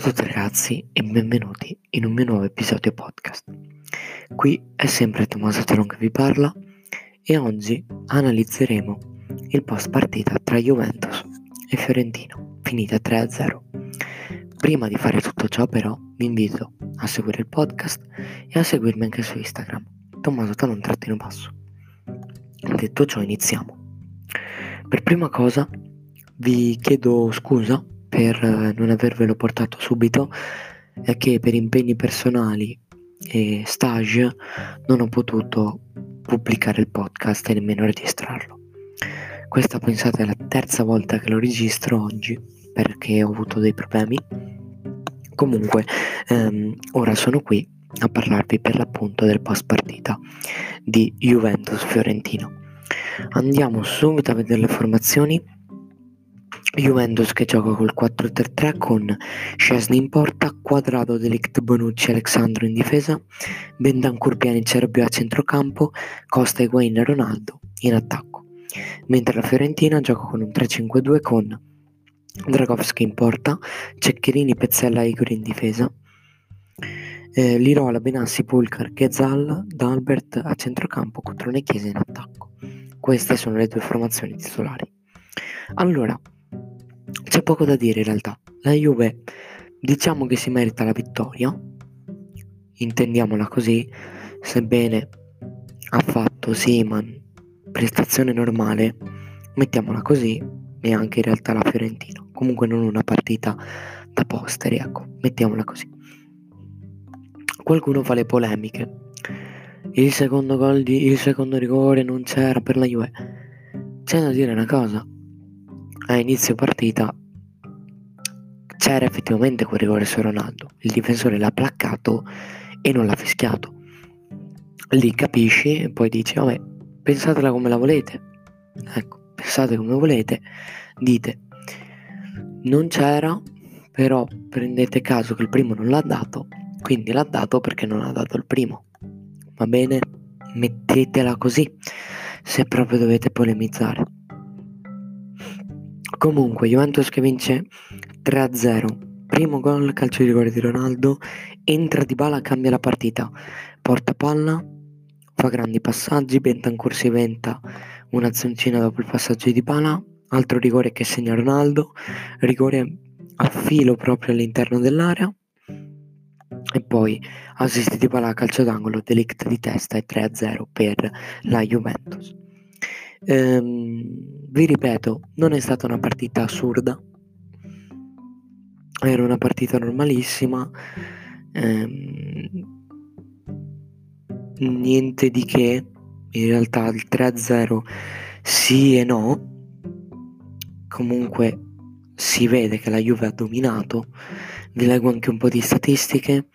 A tutti ragazzi e benvenuti in un mio nuovo episodio podcast. Qui è sempre Tommaso Teron che vi parla e oggi analizzeremo il post partita tra Juventus e Fiorentino, finita 3-0. Prima di fare tutto ciò però vi invito a seguire il podcast e a seguirmi anche su Instagram, Tommaso Talon trattino basso. Detto ciò iniziamo. Per prima cosa vi chiedo scusa per non avervelo portato subito è che per impegni personali e stage non ho potuto pubblicare il podcast e nemmeno registrarlo. Questa pensate è la terza volta che lo registro oggi perché ho avuto dei problemi. Comunque ehm, ora sono qui a parlarvi per l'appunto del post partita di Juventus Fiorentino. Andiamo subito a vedere le formazioni Juventus che gioca col 4-3-3 con Scesni in porta, Quadrado, Delict, Bonucci, Alexandro in difesa, Bendancourt, Pjanic e a centrocampo, Costa, Higuain e Ronaldo in attacco. Mentre la Fiorentina gioca con un 3-5-2 con Dragowski in porta, Ceccherini, Pezzella Igor in difesa, eh, Lirola, Benassi, Pulcar, Ghezal, D'Albert a centrocampo, Cotrone Chiesa in attacco. Queste sono le due formazioni titolari. Allora, c'è poco da dire in realtà. La Juve diciamo che si merita la vittoria, intendiamola così, sebbene ha fatto Seaman prestazione normale, mettiamola così, e anche in realtà la Fiorentina. Comunque non una partita da posteri, ecco, mettiamola così. Qualcuno fa le polemiche. Il secondo gol di il secondo rigore non c'era per la Juve. C'è da dire una cosa. A inizio partita c'era effettivamente quel rigore su Ronaldo. Il difensore l'ha placcato e non l'ha fischiato. Lì capisci e poi dici, vabbè, pensatela come la volete. Ecco, pensate come volete, dite, non c'era, però prendete caso che il primo non l'ha dato, quindi l'ha dato perché non ha dato il primo. Va bene? Mettetela così, se proprio dovete polemizzare. Comunque, Juventus che vince 3-0. Primo gol, calcio di rigore di Ronaldo. Entra di bala, cambia la partita. Porta palla, fa grandi passaggi. Bentancur si venta una zoncina dopo il passaggio di pala. Altro rigore che segna Ronaldo. Rigore a filo proprio all'interno dell'area. E poi assist di palla a calcio d'angolo, delict di testa e 3-0 per la Juventus. Ehm, vi ripeto, non è stata una partita assurda, era una partita normalissima, ehm, niente di che, in realtà il 3-0 sì e no, comunque si vede che la Juve ha dominato, vi leggo anche un po' di statistiche,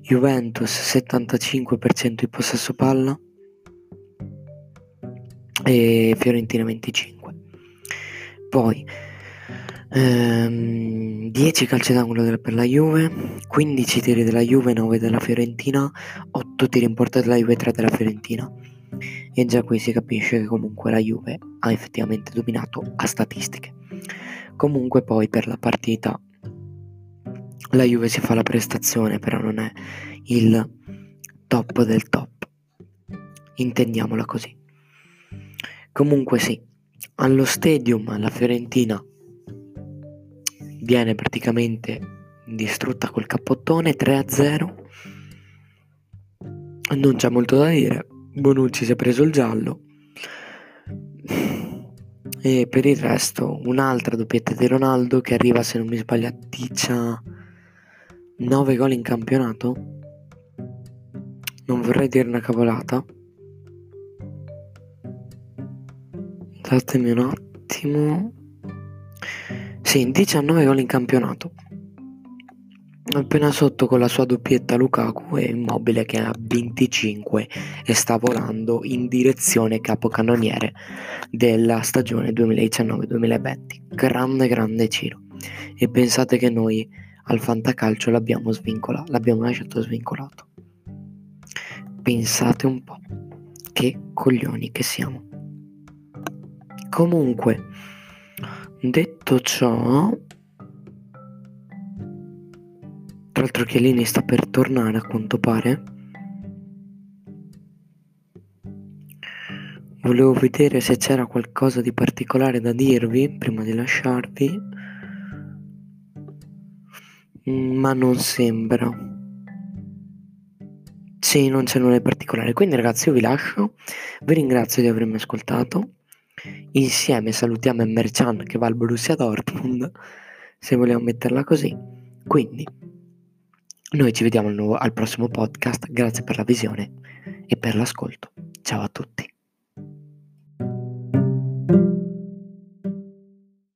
Juventus 75% di possesso palla, e Fiorentina 25. Poi ehm, 10 calci d'angolo per la Juve, 15 tiri della Juve, 9 della Fiorentina, 8 tiri in porta della Juve, 3 della Fiorentina. E già qui si capisce che comunque la Juve ha effettivamente dominato a statistiche. Comunque poi per la partita la Juve si fa la prestazione, però non è il top del top. Intendiamola così. Comunque sì, allo stadium la Fiorentina viene praticamente distrutta col cappottone 3-0. Non c'è molto da dire. Bonucci si è preso il giallo. E per il resto un'altra doppietta di Ronaldo che arriva se non mi sbaglio a 19 gol in campionato. Non vorrei dire una cavolata. Datemi un attimo. Sì, 19 gol in campionato. Appena sotto con la sua doppietta Lukaku e Immobile che ha 25 e sta volando in direzione capocannoniere della stagione 2019-2020. Grande, grande Ciro. E pensate che noi al fantacalcio l'abbiamo svincolato, l'abbiamo lasciato svincolato. Pensate un po', che coglioni che siamo. Comunque, detto ciò, Tra l'altro Chiellini sta per tornare a quanto pare. Volevo vedere se c'era qualcosa di particolare da dirvi prima di lasciarvi, ma non sembra. Sì, non c'è nulla di particolare. Quindi ragazzi io vi lascio, vi ringrazio di avermi ascoltato. Insieme salutiamo Emre che va al Borussia Dortmund, se vogliamo metterla così. Quindi noi ci vediamo al, nuovo, al prossimo podcast, grazie per la visione e per l'ascolto. Ciao a tutti.